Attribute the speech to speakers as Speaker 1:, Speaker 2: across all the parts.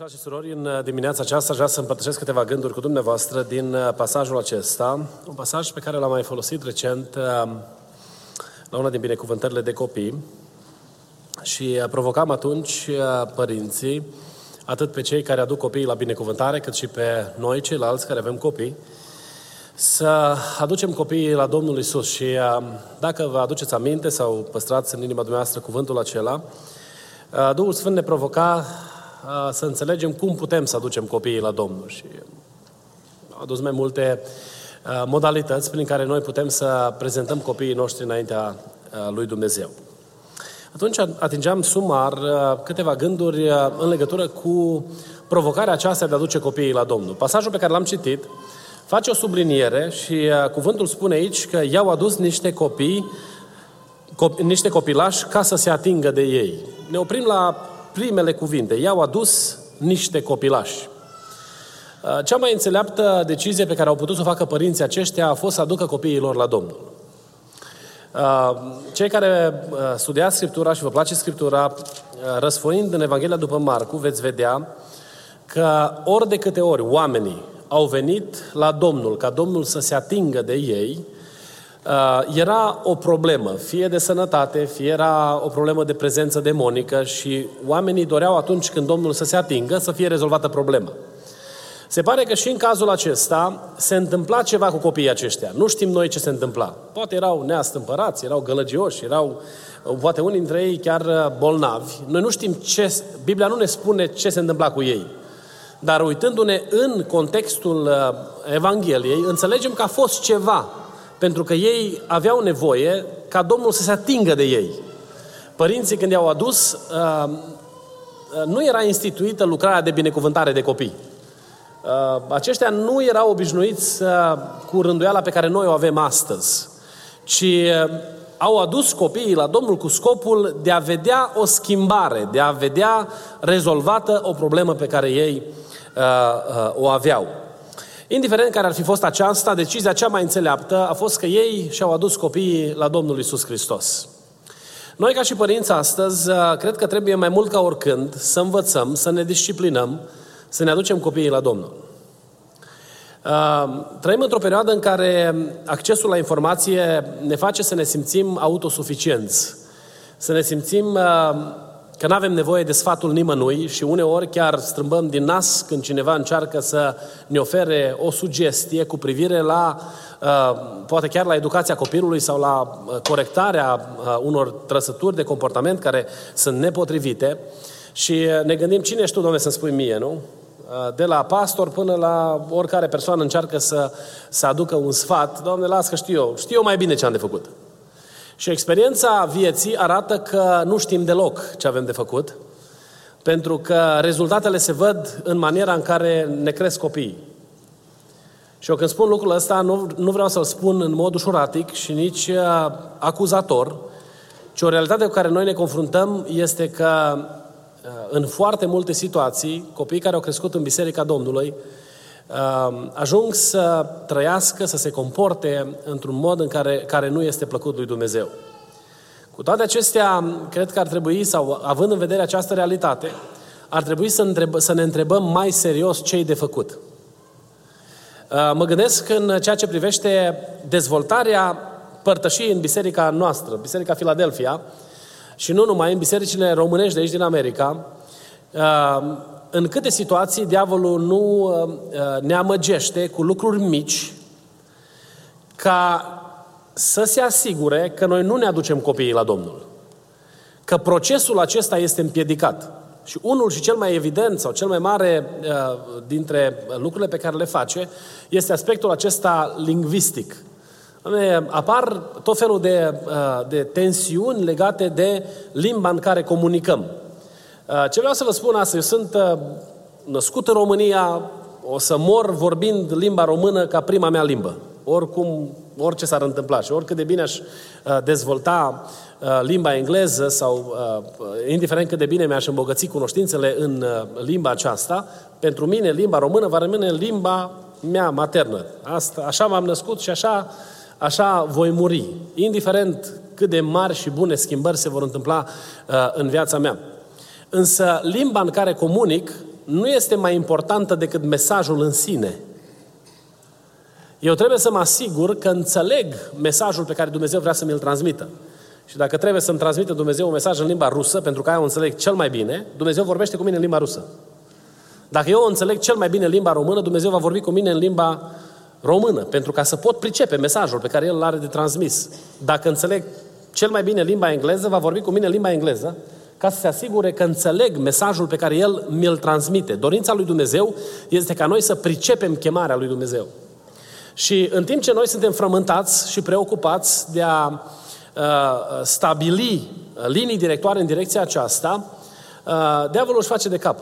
Speaker 1: Iubiți frate și surori, în uh, dimineața aceasta aș vrea să împărtășesc câteva gânduri cu dumneavoastră din uh, pasajul acesta, un pasaj pe care l-am mai folosit recent uh, la una din binecuvântările de copii și provocam atunci părinții, atât pe cei care aduc copiii la binecuvântare, cât și pe noi, ceilalți care avem copii, să aducem copiii la Domnul Isus. Și dacă vă aduceți aminte sau păstrați în inima dumneavoastră cuvântul acela, Duhul Sfânt ne provoca să înțelegem cum putem să aducem copiii la Domnul. Și au adus mai multe modalități prin care noi putem să prezentăm copiii noștri înaintea lui Dumnezeu. Atunci atingeam sumar câteva gânduri în legătură cu provocarea aceasta de a aduce copiii la Domnul. Pasajul pe care l-am citit face o subliniere și cuvântul spune aici că i-au adus niște copii, niște copilași ca să se atingă de ei. Ne oprim la primele cuvinte. I-au adus niște copilași. Uh, cea mai înțeleaptă decizie pe care au putut să o facă părinții aceștia a fost să aducă copiii lor la Domnul. Uh, cei care uh, studiați Scriptura și vă place Scriptura, răsfoind în Evanghelia după Marcu, veți vedea că ori de câte ori oamenii au venit la Domnul, ca Domnul să se atingă de ei, Uh, era o problemă, fie de sănătate, fie era o problemă de prezență demonică și oamenii doreau atunci când Domnul să se atingă să fie rezolvată problema. Se pare că și în cazul acesta se întâmpla ceva cu copiii aceștia. Nu știm noi ce se întâmpla. Poate erau neastâmpărați, erau gălăgioși, erau, uh, poate unii dintre ei chiar uh, bolnavi. Noi nu știm ce, Biblia nu ne spune ce se întâmpla cu ei. Dar uitându-ne în contextul Evangheliei, înțelegem că a fost ceva pentru că ei aveau nevoie ca Domnul să se atingă de ei. Părinții, când i-au adus, uh, uh, nu era instituită lucrarea de binecuvântare de copii. Uh, aceștia nu erau obișnuiți cu rânduiala pe care noi o avem astăzi, ci au adus copiii la Domnul cu scopul de a vedea o schimbare, de a vedea rezolvată o problemă pe care ei o aveau. Indiferent care ar fi fost aceasta, decizia cea mai înțeleaptă a fost că ei și-au adus copiii la Domnul Isus Hristos. Noi, ca și părinți astăzi, uh, cred că trebuie mai mult ca oricând să învățăm, să ne disciplinăm, să ne aducem copiii la Domnul. Uh, trăim într-o perioadă în care accesul la informație ne face să ne simțim autosuficienți, să ne simțim uh, că nu avem nevoie de sfatul nimănui și uneori chiar strâmbăm din nas când cineva încearcă să ne ofere o sugestie cu privire la, uh, poate chiar la educația copilului sau la uh, corectarea uh, unor trăsături de comportament care sunt nepotrivite și ne gândim, cine ești tu, domnule, să-mi spui mie, nu? De la pastor până la oricare persoană încearcă să, să aducă un sfat, Doamne, las că știu eu, știu eu mai bine ce am de făcut. Și experiența vieții arată că nu știm deloc ce avem de făcut, pentru că rezultatele se văd în maniera în care ne cresc copiii. Și eu când spun lucrul ăsta, nu, nu vreau să-l spun în mod ușuratic și nici uh, acuzator, ci o realitate cu care noi ne confruntăm este că uh, în foarte multe situații, copiii care au crescut în Biserica Domnului, Um, ajung să trăiască, să se comporte într-un mod în care, care nu este plăcut lui Dumnezeu. Cu toate acestea, cred că ar trebui, sau având în vedere această realitate, ar trebui să, întreb, să ne întrebăm mai serios ce de făcut. Uh, mă gândesc în ceea ce privește dezvoltarea părtășiei în biserica noastră, Biserica Filadelfia, și nu numai în bisericile românești de aici din America, uh, în câte situații diavolul nu uh, uh, ne amăgește cu lucruri mici ca să se asigure că noi nu ne aducem copiii la Domnul. Că procesul acesta este împiedicat. Și unul și cel mai evident sau cel mai mare uh, dintre lucrurile pe care le face este aspectul acesta lingvistic. Apar tot felul de, de tensiuni legate de limba în care comunicăm. Uh, ce vreau să vă spun astăzi, eu sunt uh, născut în România, o să mor vorbind limba română ca prima mea limbă. Oricum, orice s-ar întâmpla și oricât de bine aș uh, dezvolta uh, limba engleză sau indiferent cât de bine mi-aș îmbogăți cunoștințele în limba aceasta, pentru mine limba română va rămâne limba mea maternă. Asta, așa m-am născut și așa, așa voi muri, indiferent cât de mari și bune schimbări se vor întâmpla uh, în viața mea. Însă limba în care comunic nu este mai importantă decât mesajul în sine. Eu trebuie să mă asigur că înțeleg mesajul pe care Dumnezeu vrea să mi-l transmită. Și dacă trebuie să-mi transmită Dumnezeu un mesaj în limba rusă, pentru că aia o înțeleg cel mai bine, Dumnezeu vorbește cu mine în limba rusă. Dacă eu înțeleg cel mai bine limba română, Dumnezeu va vorbi cu mine în limba română, pentru ca să pot pricepe mesajul pe care El îl are de transmis. Dacă înțeleg cel mai bine limba engleză, va vorbi cu mine în limba engleză, ca să se asigure că înțeleg mesajul pe care El mi-l transmite. Dorința lui Dumnezeu este ca noi să pricepem chemarea lui Dumnezeu. Și în timp ce noi suntem frământați și preocupați de a uh, stabili linii directoare în direcția aceasta, uh, diavolul își face de cap.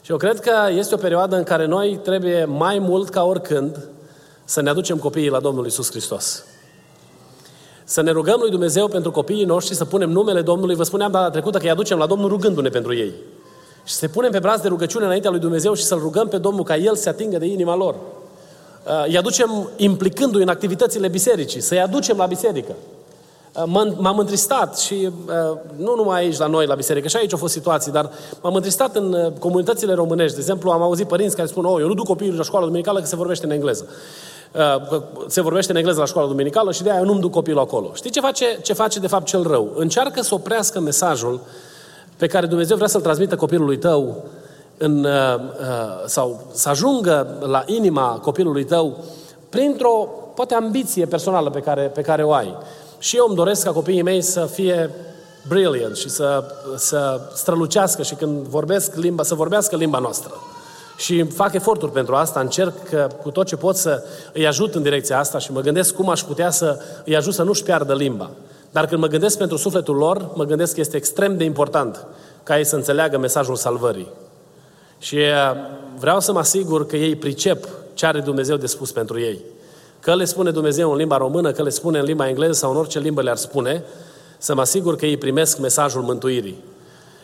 Speaker 1: Și eu cred că este o perioadă în care noi trebuie mai mult ca oricând să ne aducem copiii la Domnul Isus Hristos. Să ne rugăm lui Dumnezeu pentru copiii noștri, să punem numele Domnului. Vă spuneam data trecută că îi aducem la Domnul rugându-ne pentru ei. Și să punem pe braț de rugăciune înaintea lui Dumnezeu și să-L rugăm pe Domnul ca El să atingă de inima lor. Uh, îi aducem implicându-i în activitățile bisericii, să-i aducem la biserică. Uh, m-am întristat și uh, nu numai aici la noi, la biserică, și aici au fost situații, dar m-am întristat în uh, comunitățile românești. De exemplu, am auzit părinți care spun, oh, eu nu duc copiii la școala duminicală că se vorbește în engleză. Se vorbește în engleză la școala duminicală și de aia eu nu-mi duc copilul acolo. Știi ce face, ce face de fapt cel rău? Încearcă să oprească mesajul pe care Dumnezeu vrea să-l transmită copilului tău în, sau să ajungă la inima copilului tău printr-o, poate, ambiție personală pe care, pe care o ai. Și eu îmi doresc ca copiii mei să fie brilliant și să, să strălucească și când vorbesc limba, să vorbească limba noastră. Și fac eforturi pentru asta, încerc cu tot ce pot să îi ajut în direcția asta și mă gândesc cum aș putea să îi ajut să nu-și piardă limba. Dar când mă gândesc pentru sufletul lor, mă gândesc că este extrem de important ca ei să înțeleagă mesajul salvării. Și uh, vreau să mă asigur că ei pricep ce are Dumnezeu de spus pentru ei. Că le spune Dumnezeu în limba română, că le spune în limba engleză sau în orice limbă le-ar spune, să mă asigur că ei primesc mesajul mântuirii.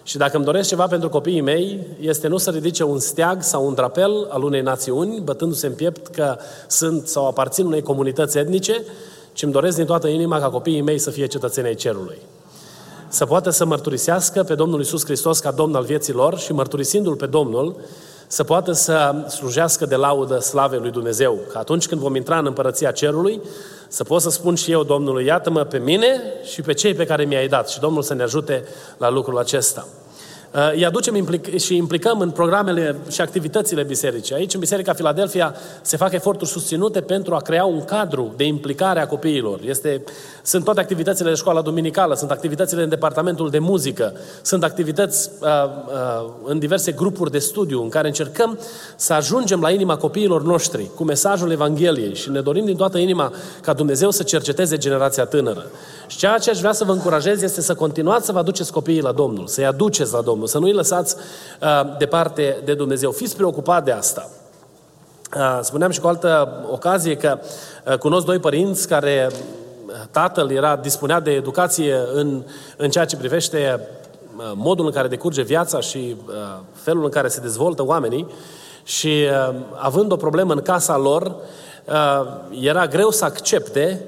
Speaker 1: Și dacă îmi doresc ceva pentru copiii mei, este nu să ridice un steag sau un drapel al unei națiuni, bătându-se în piept că sunt sau aparțin unei comunități etnice, ci îmi doresc din toată inima ca copiii mei să fie cetățenii ai cerului. Să poată să mărturisească pe Domnul Isus Hristos ca Domn al vieții lor și mărturisindu-L pe Domnul, să poată să slujească de laudă slavei lui Dumnezeu. Că atunci când vom intra în împărăția cerului, să pot să spun și eu Domnului, iată-mă pe mine și pe cei pe care mi-ai dat. Și Domnul să ne ajute la lucrul acesta. Uh, îi aducem implic- și implicăm în programele și activitățile bisericii. Aici, în Biserica Filadelfia, se fac eforturi susținute pentru a crea un cadru de implicare a copiilor. Este, sunt toate activitățile de școala duminicală, sunt activitățile în departamentul de muzică, sunt activități uh, uh, în diverse grupuri de studiu în care încercăm să ajungem la inima copiilor noștri cu mesajul Evangheliei și ne dorim din toată inima ca Dumnezeu să cerceteze generația tânără. Și ceea ce aș vrea să vă încurajez este să continuați să vă aduceți copiii la Domnul, să-i aduceți la Domnul, să nu-i lăsați uh, departe de Dumnezeu. Fiți preocupat de asta. Uh, spuneam și cu altă ocazie că uh, cunosc doi părinți care uh, tatăl era dispunea de educație în, în ceea ce privește uh, modul în care decurge viața și uh, felul în care se dezvoltă oamenii și uh, având o problemă în casa lor, uh, era greu să accepte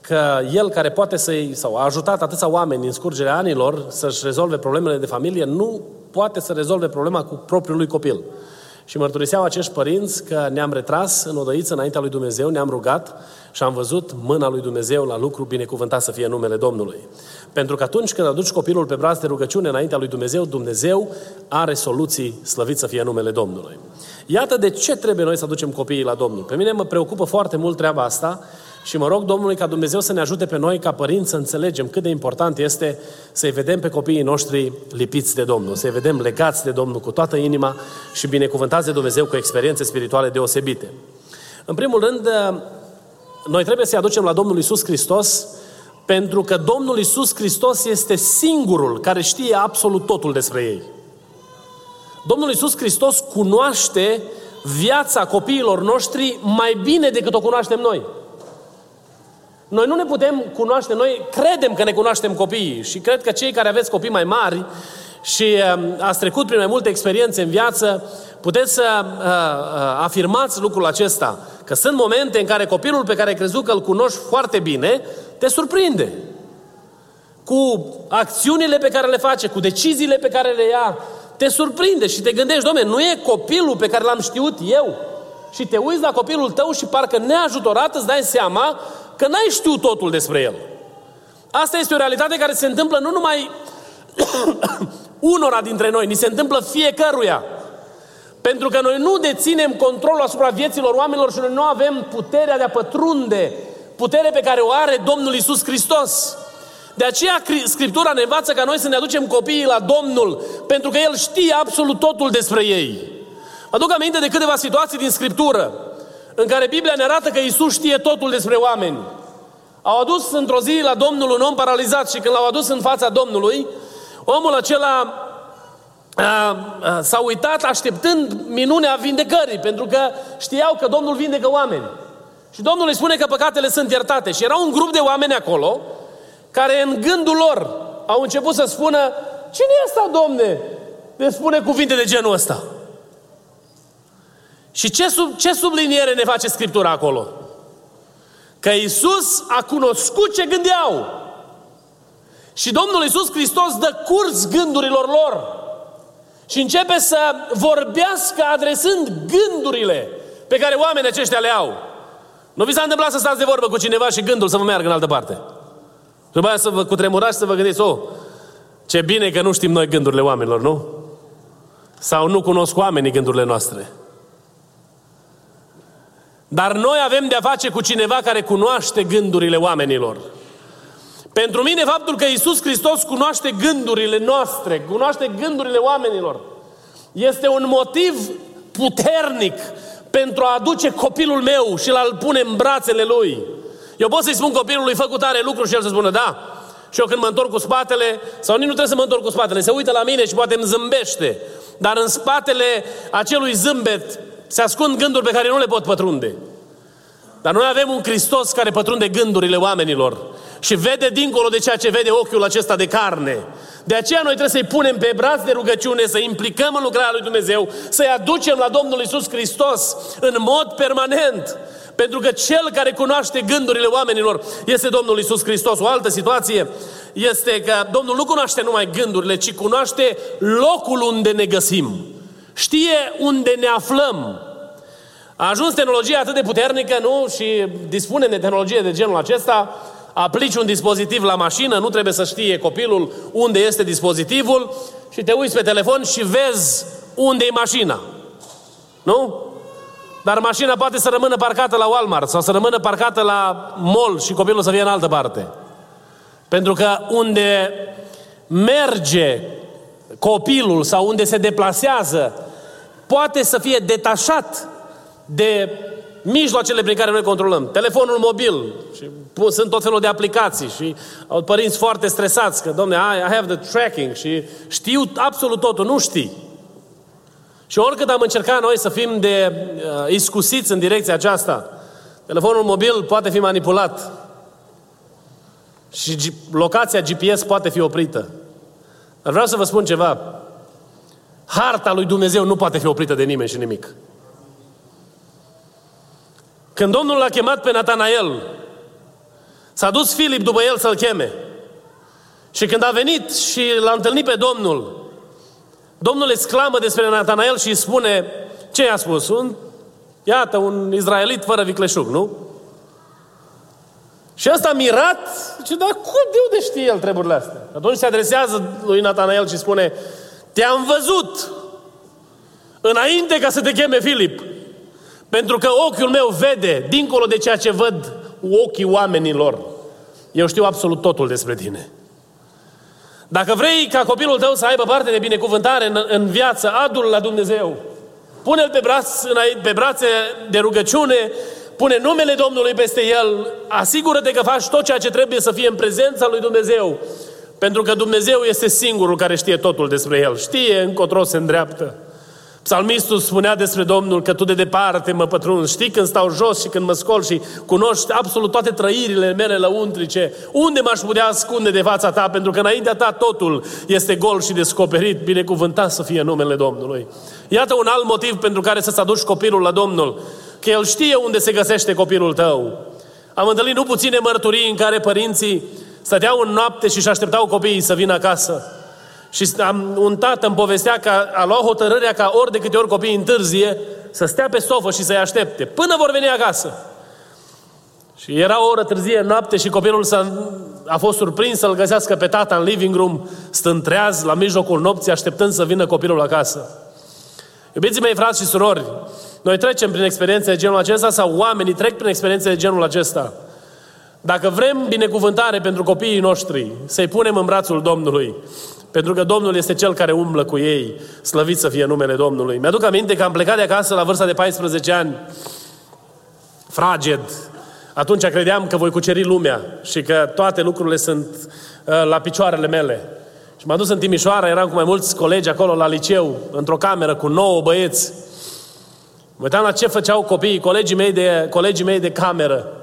Speaker 1: că el care poate să-i, sau a ajutat atâția oameni în scurgerea anilor să-și rezolve problemele de familie, nu poate să rezolve problema cu propriul lui copil. Și mărturiseau acești părinți că ne-am retras în odăiță înaintea lui Dumnezeu, ne-am rugat și am văzut mâna lui Dumnezeu la lucru binecuvântat să fie numele Domnului. Pentru că atunci când aduci copilul pe braț de rugăciune înaintea lui Dumnezeu, Dumnezeu are soluții, slăvit să fie numele Domnului. Iată de ce trebuie noi să aducem copiii la Domnul. Pe mine mă preocupă foarte mult treaba asta și mă rog Domnului ca Dumnezeu să ne ajute pe noi, ca părinți, să înțelegem cât de important este să-i vedem pe copiii noștri lipiți de Domnul, să-i vedem legați de Domnul cu toată inima și binecuvântați de Dumnezeu cu experiențe spirituale deosebite. În primul rând, noi trebuie să-i aducem la Domnul Isus Hristos pentru că Domnul Isus Hristos este singurul care știe absolut totul despre ei. Domnul Isus Hristos cunoaște viața copiilor noștri mai bine decât o cunoaștem noi. Noi nu ne putem cunoaște, noi credem că ne cunoaștem copiii și cred că cei care aveți copii mai mari și uh, ați trecut prin mai multe experiențe în viață, puteți să uh, uh, afirmați lucrul acesta, că sunt momente în care copilul pe care ai crezut că îl cunoști foarte bine, te surprinde. Cu acțiunile pe care le face, cu deciziile pe care le ia, te surprinde și te gândești, domne, nu e copilul pe care l-am știut eu. Și te uiți la copilul tău și parcă neajutorat îți dai seama că n-ai știut totul despre el. Asta este o realitate care se întâmplă nu numai unora dintre noi, ni se întâmplă fiecăruia. Pentru că noi nu deținem controlul asupra vieților oamenilor și noi nu avem puterea de a pătrunde, putere pe care o are Domnul Isus Hristos. De aceea Scriptura ne învață ca noi să ne aducem copiii la Domnul, pentru că El știe absolut totul despre ei. Aduc aminte de câteva situații din Scriptură, în care Biblia ne arată că Isus știe totul despre oameni. Au adus într-o zi la Domnul un om paralizat și când l-au adus în fața Domnului, omul acela a, a, s-a uitat așteptând minunea vindecării, pentru că știau că Domnul vindecă oameni. Și Domnul îi spune că păcatele sunt iertate. Și era un grup de oameni acolo care în gândul lor au început să spună Cine e asta, Domne? De spune cuvinte de genul ăsta. Și ce, sub, ce subliniere ne face Scriptura acolo? Că Isus a cunoscut ce gândeau. Și Domnul Isus Hristos dă curs gândurilor lor. Și începe să vorbească adresând gândurile pe care oamenii aceștia le au. Nu vi s-a întâmplat să stați de vorbă cu cineva și gândul să vă meargă în altă parte. După aia să vă cutremurați să vă gândiți, oh, ce bine că nu știm noi gândurile oamenilor, nu? Sau nu cunosc oamenii gândurile noastre. Dar noi avem de-a face cu cineva care cunoaște gândurile oamenilor. Pentru mine, faptul că Isus Hristos cunoaște gândurile noastre, cunoaște gândurile oamenilor, este un motiv puternic pentru a aduce copilul meu și l-al pune în brațele lui. Eu pot să-i spun copilului, fă cu tare lucru și el să spună, da. Și eu când mă întorc cu spatele, sau nici nu trebuie să mă întorc cu spatele, se uită la mine și poate îmi zâmbește. Dar în spatele acelui zâmbet se ascund gânduri pe care nu le pot pătrunde. Dar noi avem un Hristos care pătrunde gândurile oamenilor și vede dincolo de ceea ce vede ochiul acesta de carne. De aceea noi trebuie să-i punem pe braț de rugăciune, să implicăm în lucrarea lui Dumnezeu, să-i aducem la Domnul Isus Hristos în mod permanent. Pentru că cel care cunoaște gândurile oamenilor este Domnul Isus Hristos. O altă situație este că Domnul nu cunoaște numai gândurile, ci cunoaște locul unde ne găsim. Știe unde ne aflăm. A ajuns tehnologia atât de puternică, nu? Și dispune de tehnologie de genul acesta, aplici un dispozitiv la mașină, nu trebuie să știe copilul unde este dispozitivul și te uiți pe telefon și vezi unde e mașina. Nu? Dar mașina poate să rămână parcată la Walmart sau să rămână parcată la mall și copilul să fie în altă parte. Pentru că unde merge copilul sau unde se deplasează poate să fie detașat de mijloacele prin care noi controlăm. Telefonul mobil și sunt tot felul de aplicații și au părinți foarte stresați că, domne, I, I have the tracking și știu absolut totul. Nu știi. Și oricât am încercat noi să fim de uh, iscusiți în direcția aceasta, telefonul mobil poate fi manipulat și G- locația GPS poate fi oprită. Dar vreau să vă spun ceva. Harta lui Dumnezeu nu poate fi oprită de nimeni și nimic. Când Domnul l-a chemat pe Natanael, s-a dus Filip după el să-l cheme. Și când a venit și l-a întâlnit pe Domnul, Domnul exclamă despre Natanael și îi spune, ce i-a spus? Un, iată, un izraelit fără vicleșug, nu? Și ăsta mirat, zice, dar cum, de unde știe el treburile astea? Atunci se adresează lui Natanael și spune, te-am văzut înainte ca să te cheme Filip. Pentru că ochiul meu vede, dincolo de ceea ce văd ochii oamenilor. Eu știu absolut totul despre tine. Dacă vrei ca copilul tău să aibă parte de binecuvântare în, în viață, adul la Dumnezeu. Pune-l pe, braț, pe brațe de rugăciune, pune numele Domnului peste el, asigură-te că faci tot ceea ce trebuie să fie în prezența lui Dumnezeu. Pentru că Dumnezeu este singurul care știe totul despre el. Știe încotro se îndreaptă. Psalmistul spunea despre Domnul că tu de departe mă pătrunzi. Știi când stau jos și când mă scol și cunoști absolut toate trăirile mele lăuntrice. Unde m-aș putea ascunde de fața ta? Pentru că înaintea ta totul este gol și descoperit. Binecuvântat să fie numele Domnului. Iată un alt motiv pentru care să-ți aduci copilul la Domnul. Că El știe unde se găsește copilul tău. Am întâlnit nu puține mărturii în care părinții stăteau în noapte și își așteptau copiii să vină acasă. Și am, un tată îmi povestea că a luat hotărârea ca ori de câte ori copiii întârzie să stea pe sofă și să-i aștepte, până vor veni acasă. Și era o oră târzie în noapte și copilul s-a, a fost surprins să-l găsească pe tata în living room, stând treaz la mijlocul nopții, așteptând să vină copilul acasă. Iubiții mei, frați și surori, noi trecem prin experiențe de genul acesta sau oamenii trec prin experiențe de genul acesta. Dacă vrem binecuvântare pentru copiii noștri, să-i punem în brațul Domnului, pentru că Domnul este Cel care umblă cu ei, slăvit să fie numele Domnului. Mi-aduc aminte că am plecat de acasă la vârsta de 14 ani, fraged. Atunci credeam că voi cuceri lumea și că toate lucrurile sunt uh, la picioarele mele. Și m-am dus în Timișoara, eram cu mai mulți colegi acolo la liceu, într-o cameră cu nouă băieți. Mă uitam la ce făceau copiii, colegii mei de, colegii mei de cameră.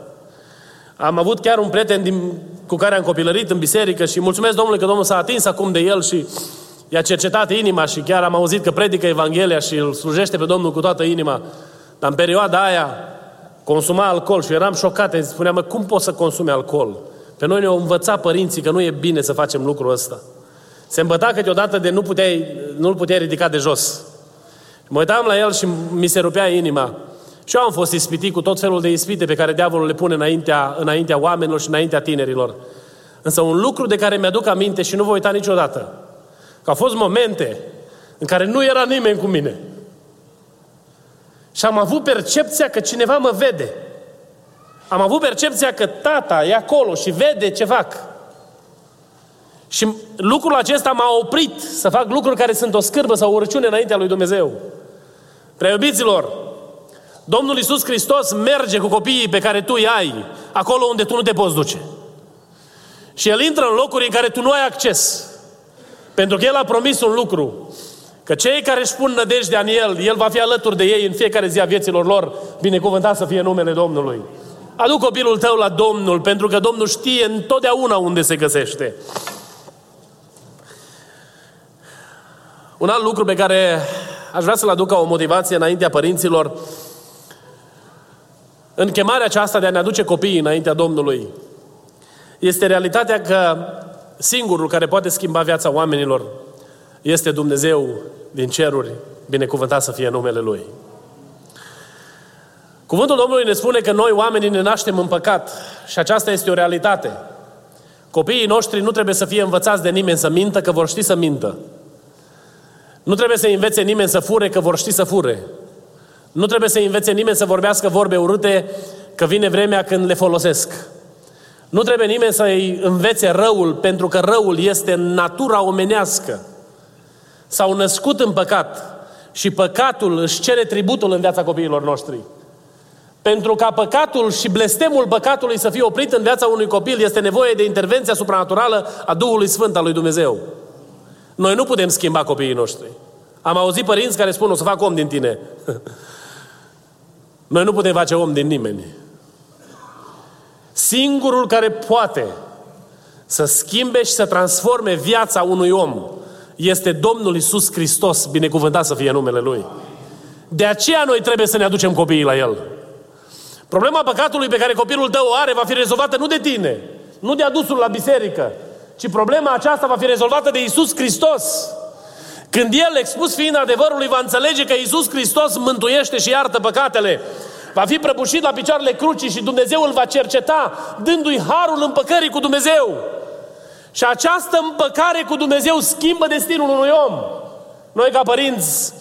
Speaker 1: Am avut chiar un prieten din, cu care am copilărit în biserică și mulțumesc Domnului că Domnul s-a atins acum de el și i-a cercetat inima și chiar am auzit că predică Evanghelia și îl slujește pe Domnul cu toată inima. Dar în perioada aia consuma alcool și eram șocat. Spuneam, mă, cum poți să consumi alcool? Pe noi ne-au învățat părinții că nu e bine să facem lucrul ăsta. Se îmbăta câteodată de nu puteai, nu-l puteai ridica de jos. Mă uitam la el și mi se rupea inima. Și eu am fost ispitit cu tot felul de ispite pe care diavolul le pune înaintea, înaintea oamenilor și înaintea tinerilor. Însă un lucru de care mi-aduc aminte și nu voi uita niciodată, că au fost momente în care nu era nimeni cu mine. Și am avut percepția că cineva mă vede. Am avut percepția că tata e acolo și vede ce fac. Și lucrul acesta m-a oprit să fac lucruri care sunt o scârbă sau o urăciune înaintea lui Dumnezeu. Preiubiților, Domnul Iisus Hristos merge cu copiii pe care tu îi ai, acolo unde tu nu te poți duce. Și El intră în locuri în care tu nu ai acces. Pentru că El a promis un lucru, că cei care își pun nădejdea în El, El va fi alături de ei în fiecare zi a vieților lor, binecuvântat să fie numele Domnului. Aduc copilul tău la Domnul, pentru că Domnul știe întotdeauna unde se găsește. Un alt lucru pe care aș vrea să-l aduc ca o motivație înaintea părinților, în chemarea aceasta de a ne aduce copiii înaintea Domnului, este realitatea că singurul care poate schimba viața oamenilor este Dumnezeu din ceruri, binecuvântat să fie numele Lui. Cuvântul Domnului ne spune că noi oamenii ne naștem în păcat și aceasta este o realitate. Copiii noștri nu trebuie să fie învățați de nimeni să mintă, că vor ști să mintă. Nu trebuie să învețe nimeni să fure, că vor ști să fure. Nu trebuie să învețe nimeni să vorbească vorbe urâte, că vine vremea când le folosesc. Nu trebuie nimeni să-i învețe răul, pentru că răul este natura omenească. S-au născut în păcat și păcatul își cere tributul în viața copiilor noștri. Pentru ca păcatul și blestemul păcatului să fie oprit în viața unui copil, este nevoie de intervenția supranaturală a Duhului Sfânt al lui Dumnezeu. Noi nu putem schimba copiii noștri. Am auzit părinți care spun, o să fac om din tine. Noi nu putem face om din nimeni. Singurul care poate să schimbe și să transforme viața unui om este Domnul Isus Hristos, binecuvântat să fie numele Lui. De aceea noi trebuie să ne aducem copiii la El. Problema păcatului pe care copilul tău o are va fi rezolvată nu de tine, nu de adusul la biserică, ci problema aceasta va fi rezolvată de Isus Hristos. Când el, expus fiind adevărului, va înțelege că Isus Hristos mântuiește și iartă păcatele, va fi prăbușit la picioarele crucii și Dumnezeu îl va cerceta, dându-i harul împăcării cu Dumnezeu. Și această împăcare cu Dumnezeu schimbă destinul unui om. Noi, ca părinți,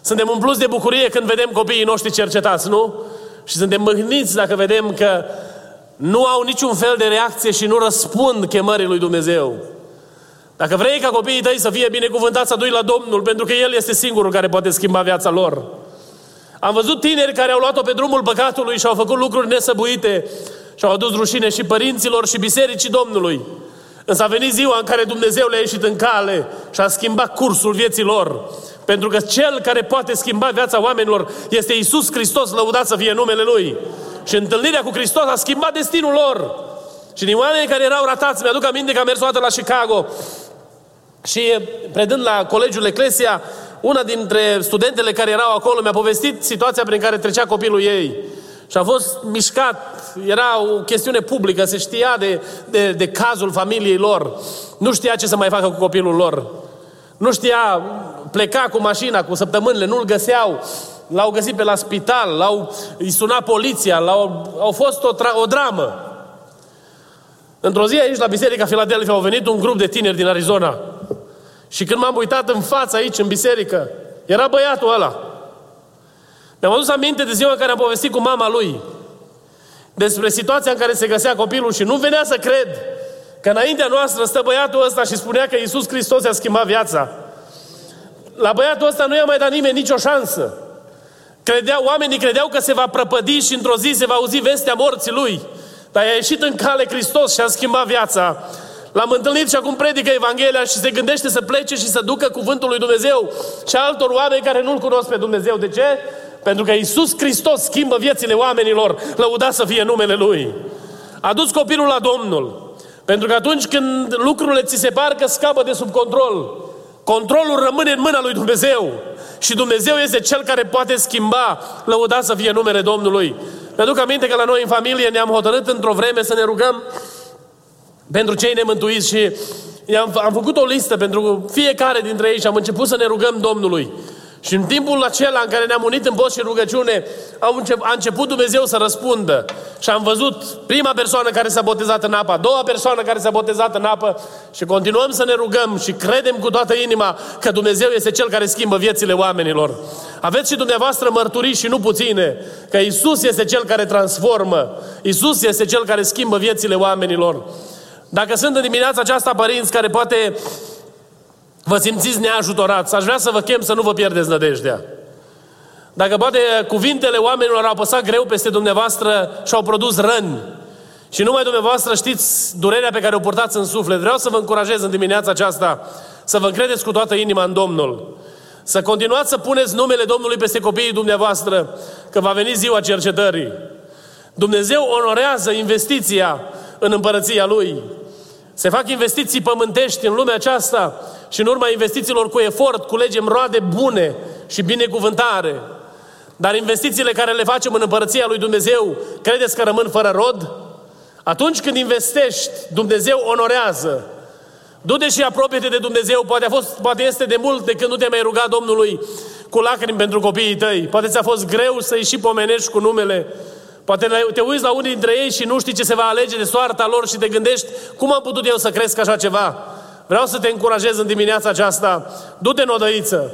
Speaker 1: suntem umpluți de bucurie când vedem copiii noștri cercetați, nu? Și suntem mâhniți dacă vedem că nu au niciun fel de reacție și nu răspund chemării lui Dumnezeu. Dacă vrei ca copiii tăi să fie binecuvântați, să dui la Domnul, pentru că El este singurul care poate schimba viața lor. Am văzut tineri care au luat-o pe drumul păcatului și au făcut lucruri nesăbuite și au adus rușine și părinților și bisericii Domnului. Însă a venit ziua în care Dumnezeu le-a ieșit în cale și a schimbat cursul vieții lor. Pentru că Cel care poate schimba viața oamenilor este Isus Hristos, lăudat să fie numele Lui. Și întâlnirea cu Hristos a schimbat destinul lor. Și din oamenii care erau ratați, mi-aduc aminte că am mers o dată la Chicago și predând la Colegiul Eclesia, una dintre studentele care erau acolo mi-a povestit situația prin care trecea copilul ei. Și a fost mișcat, era o chestiune publică, se știa de, de, de cazul familiei lor. Nu știa ce să mai facă cu copilul lor. Nu știa, pleca cu mașina, cu săptămânile, nu-l găseau. L-au găsit pe la spital, l-au îi suna poliția, l-au, au fost o, tra- o dramă. Într-o zi aici, la Biserica Filadelfia, au venit un grup de tineri din Arizona. Și când m-am uitat în față aici, în biserică, era băiatul ăla. Mi-am adus aminte de ziua în care am povestit cu mama lui despre situația în care se găsea copilul și nu venea să cred că înaintea noastră stă băiatul ăsta și spunea că Iisus Hristos i-a schimbat viața. La băiatul ăsta nu i-a mai dat nimeni nicio șansă. Credea, oamenii credeau că se va prăpădi și într-o zi se va auzi vestea morții lui. Dar i-a ieșit în cale Hristos și a schimbat viața. L-am întâlnit și acum predică Evanghelia și se gândește să plece și să ducă cuvântul lui Dumnezeu și altor oameni care nu-L cunosc pe Dumnezeu. De ce? Pentru că Isus Hristos schimbă viețile oamenilor, lăuda să fie numele Lui. A dus copilul la Domnul. Pentru că atunci când lucrurile ți se par că scapă de sub control, controlul rămâne în mâna lui Dumnezeu. Și Dumnezeu este Cel care poate schimba, lăuda să fie numele Domnului. Mi-aduc aminte că la noi în familie ne-am hotărât într-o vreme să ne rugăm pentru cei nemântuiți și am, am făcut o listă pentru fiecare dintre ei și am început să ne rugăm Domnului. Și în timpul acela în care ne-am unit în post și rugăciune, a început Dumnezeu să răspundă. Și am văzut prima persoană care s-a botezat în apă, a doua persoană care s-a botezat în apă și continuăm să ne rugăm și credem cu toată inima că Dumnezeu este Cel care schimbă viețile oamenilor. Aveți și dumneavoastră mărturii și nu puține, că Isus este Cel care transformă, Isus este Cel care schimbă viețile oamenilor. Dacă sunt în dimineața aceasta părinți care poate vă simțiți neajutorați, aș vrea să vă chem să nu vă pierdeți nădejdea. Dacă poate cuvintele oamenilor au apăsat greu peste dumneavoastră și au produs răni, și numai dumneavoastră știți durerea pe care o purtați în suflet, vreau să vă încurajez în dimineața aceasta să vă încredeți cu toată inima în Domnul. Să continuați să puneți numele Domnului peste copiii dumneavoastră, că va veni ziua cercetării. Dumnezeu onorează investiția în împărăția Lui. Se fac investiții pământești în lumea aceasta și în urma investițiilor cu efort culegem roade bune și binecuvântare. Dar investițiile care le facem în împărăția lui Dumnezeu, credeți că rămân fără rod? Atunci când investești, Dumnezeu onorează. Du-te și apropie de Dumnezeu, poate, a fost, poate este de mult de când nu te mai rugat Domnului cu lacrimi pentru copiii tăi. Poate ți-a fost greu să-i și pomenești cu numele. Poate te uiți la unii dintre ei și nu știi ce se va alege de soarta lor și te gândești cum am putut eu să cresc așa ceva. Vreau să te încurajez în dimineața aceasta. Du-te în odăiță.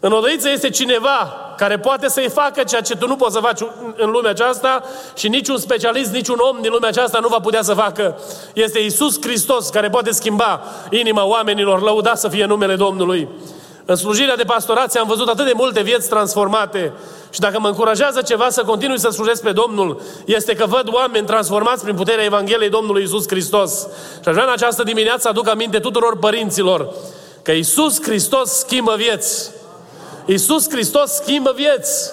Speaker 1: În odăiță este cineva care poate să-i facă ceea ce tu nu poți să faci în lumea aceasta și niciun specialist, niciun om din lumea aceasta nu va putea să facă. Este Isus Hristos care poate schimba inima oamenilor. Lăuda să fie numele Domnului. În slujirea de pastorație am văzut atât de multe vieți transformate și dacă mă încurajează ceva să continui să slujesc pe Domnul, este că văd oameni transformați prin puterea Evangheliei Domnului Isus Hristos. Și aș vrea în această dimineață să aduc aminte tuturor părinților că Isus Hristos schimbă vieți. Isus Hristos schimbă vieți.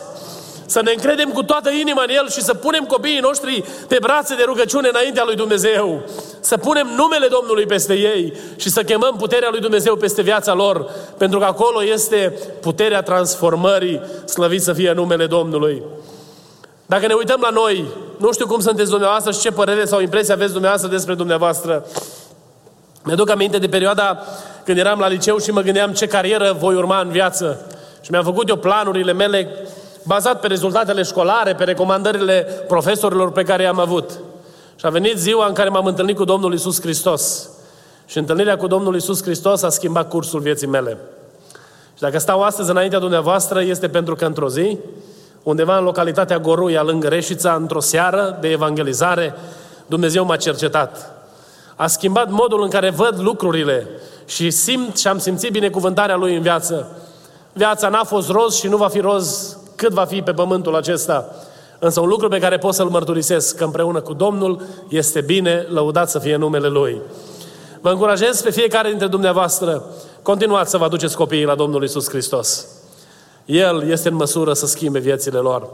Speaker 1: Să ne încredem cu toată inima în El și să punem copiii noștri pe brațe de rugăciune înaintea lui Dumnezeu. Să punem numele Domnului peste ei și să chemăm puterea lui Dumnezeu peste viața lor. Pentru că acolo este puterea transformării, slăvit să fie numele Domnului. Dacă ne uităm la noi, nu știu cum sunteți dumneavoastră și ce părere sau impresie aveți dumneavoastră despre dumneavoastră. Mi-aduc aminte de perioada când eram la liceu și mă gândeam ce carieră voi urma în viață. Și mi-am făcut eu planurile mele bazat pe rezultatele școlare, pe recomandările profesorilor pe care i-am avut. Și a venit ziua în care m-am întâlnit cu Domnul Isus Hristos. Și întâlnirea cu Domnul Isus Hristos a schimbat cursul vieții mele. Și dacă stau astăzi înaintea dumneavoastră, este pentru că într-o zi, undeva în localitatea Goruia, lângă Reșița, într-o seară de evangelizare, Dumnezeu m-a cercetat. A schimbat modul în care văd lucrurile și simt și am simțit binecuvântarea Lui în viață. Viața n-a fost roz și nu va fi roz cât va fi pe pământul acesta. Însă un lucru pe care pot să-l mărturisesc, că împreună cu Domnul este bine, lăudat să fie numele Lui. Vă încurajez pe fiecare dintre dumneavoastră Continuați să vă aduceți copiii la Domnul Isus Hristos. El este în măsură să schimbe viețile lor.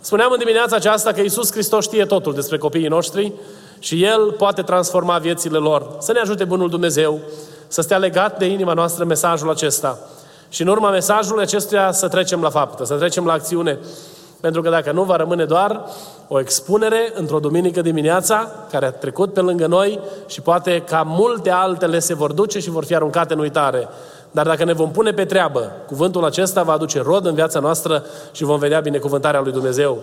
Speaker 1: Spuneam în dimineața aceasta că Isus Hristos știe totul despre copiii noștri și El poate transforma viețile lor. Să ne ajute Bunul Dumnezeu să stea legat de inima noastră mesajul acesta. Și în urma mesajului acestuia să trecem la faptă, să trecem la acțiune. Pentru că dacă nu, va rămâne doar o expunere într-o duminică dimineața care a trecut pe lângă noi și poate ca multe altele se vor duce și vor fi aruncate în uitare. Dar dacă ne vom pune pe treabă, cuvântul acesta va aduce rod în viața noastră și vom vedea binecuvântarea lui Dumnezeu.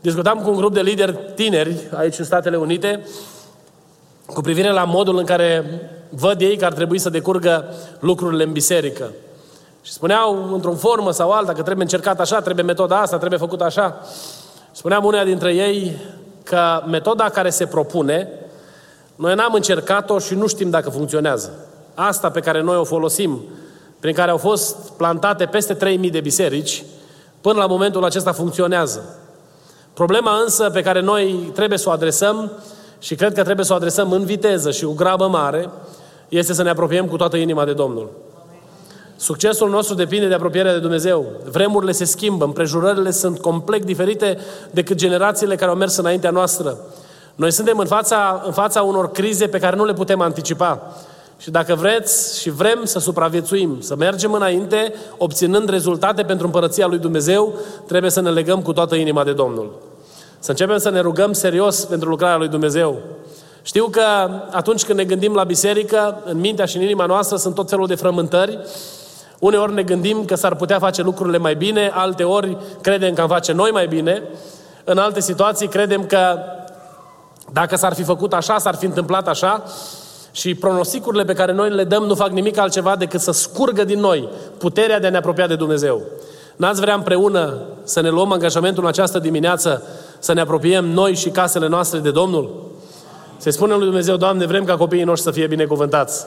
Speaker 1: Discutam cu un grup de lideri tineri aici în Statele Unite cu privire la modul în care văd ei că ar trebui să decurgă lucrurile în biserică. Și spuneau într-o formă sau alta că trebuie încercat așa, trebuie metoda asta, trebuie făcut așa. Spuneam unea dintre ei că metoda care se propune, noi n-am încercat-o și nu știm dacă funcționează. Asta pe care noi o folosim, prin care au fost plantate peste 3000 de biserici, până la momentul acesta funcționează. Problema însă pe care noi trebuie să o adresăm și cred că trebuie să o adresăm în viteză și cu grabă mare, este să ne apropiem cu toată inima de Domnul. Succesul nostru depinde de apropierea de Dumnezeu. Vremurile se schimbă, împrejurările sunt complet diferite decât generațiile care au mers înaintea noastră. Noi suntem în fața, în fața unor crize pe care nu le putem anticipa. Și dacă vreți și vrem să supraviețuim, să mergem înainte, obținând rezultate pentru împărăția lui Dumnezeu, trebuie să ne legăm cu toată inima de Domnul. Să începem să ne rugăm serios pentru lucrarea lui Dumnezeu. Știu că atunci când ne gândim la biserică, în mintea și în inima noastră sunt tot felul de frământări. Uneori ne gândim că s-ar putea face lucrurile mai bine, alte ori credem că am face noi mai bine. În alte situații credem că dacă s-ar fi făcut așa, s-ar fi întâmplat așa. Și pronosticurile pe care noi le dăm nu fac nimic altceva decât să scurgă din noi puterea de a ne apropia de Dumnezeu. N-ați vrea împreună să ne luăm angajamentul în această dimineață, să ne apropiem noi și casele noastre de Domnul? Se spune lui Dumnezeu, Doamne, vrem ca copiii noștri să fie binecuvântați.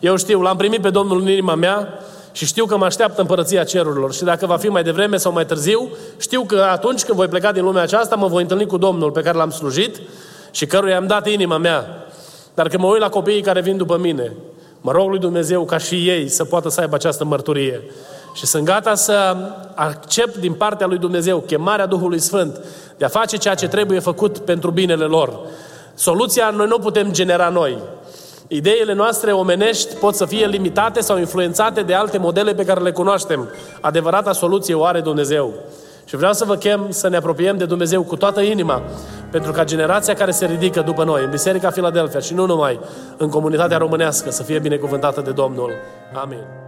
Speaker 1: Eu știu, l-am primit pe Domnul în inima mea și știu că mă așteaptă împărăția cerurilor. Și dacă va fi mai devreme sau mai târziu, știu că atunci când voi pleca din lumea aceasta, mă voi întâlni cu Domnul pe care l-am slujit și căruia am dat inima mea. Dar când mă uit la copiii care vin după mine, mă rog lui Dumnezeu ca și ei să poată să aibă această mărturie. Și sunt gata să accept din partea lui Dumnezeu chemarea Duhului Sfânt de a face ceea ce trebuie făcut pentru binele lor. Soluția noi nu putem genera noi. Ideile noastre omenești pot să fie limitate sau influențate de alte modele pe care le cunoaștem. Adevărata soluție o are Dumnezeu. Și vreau să vă chem să ne apropiem de Dumnezeu cu toată inima, pentru ca generația care se ridică după noi, în Biserica Filadelfia și nu numai, în comunitatea românească, să fie binecuvântată de Domnul. Amin.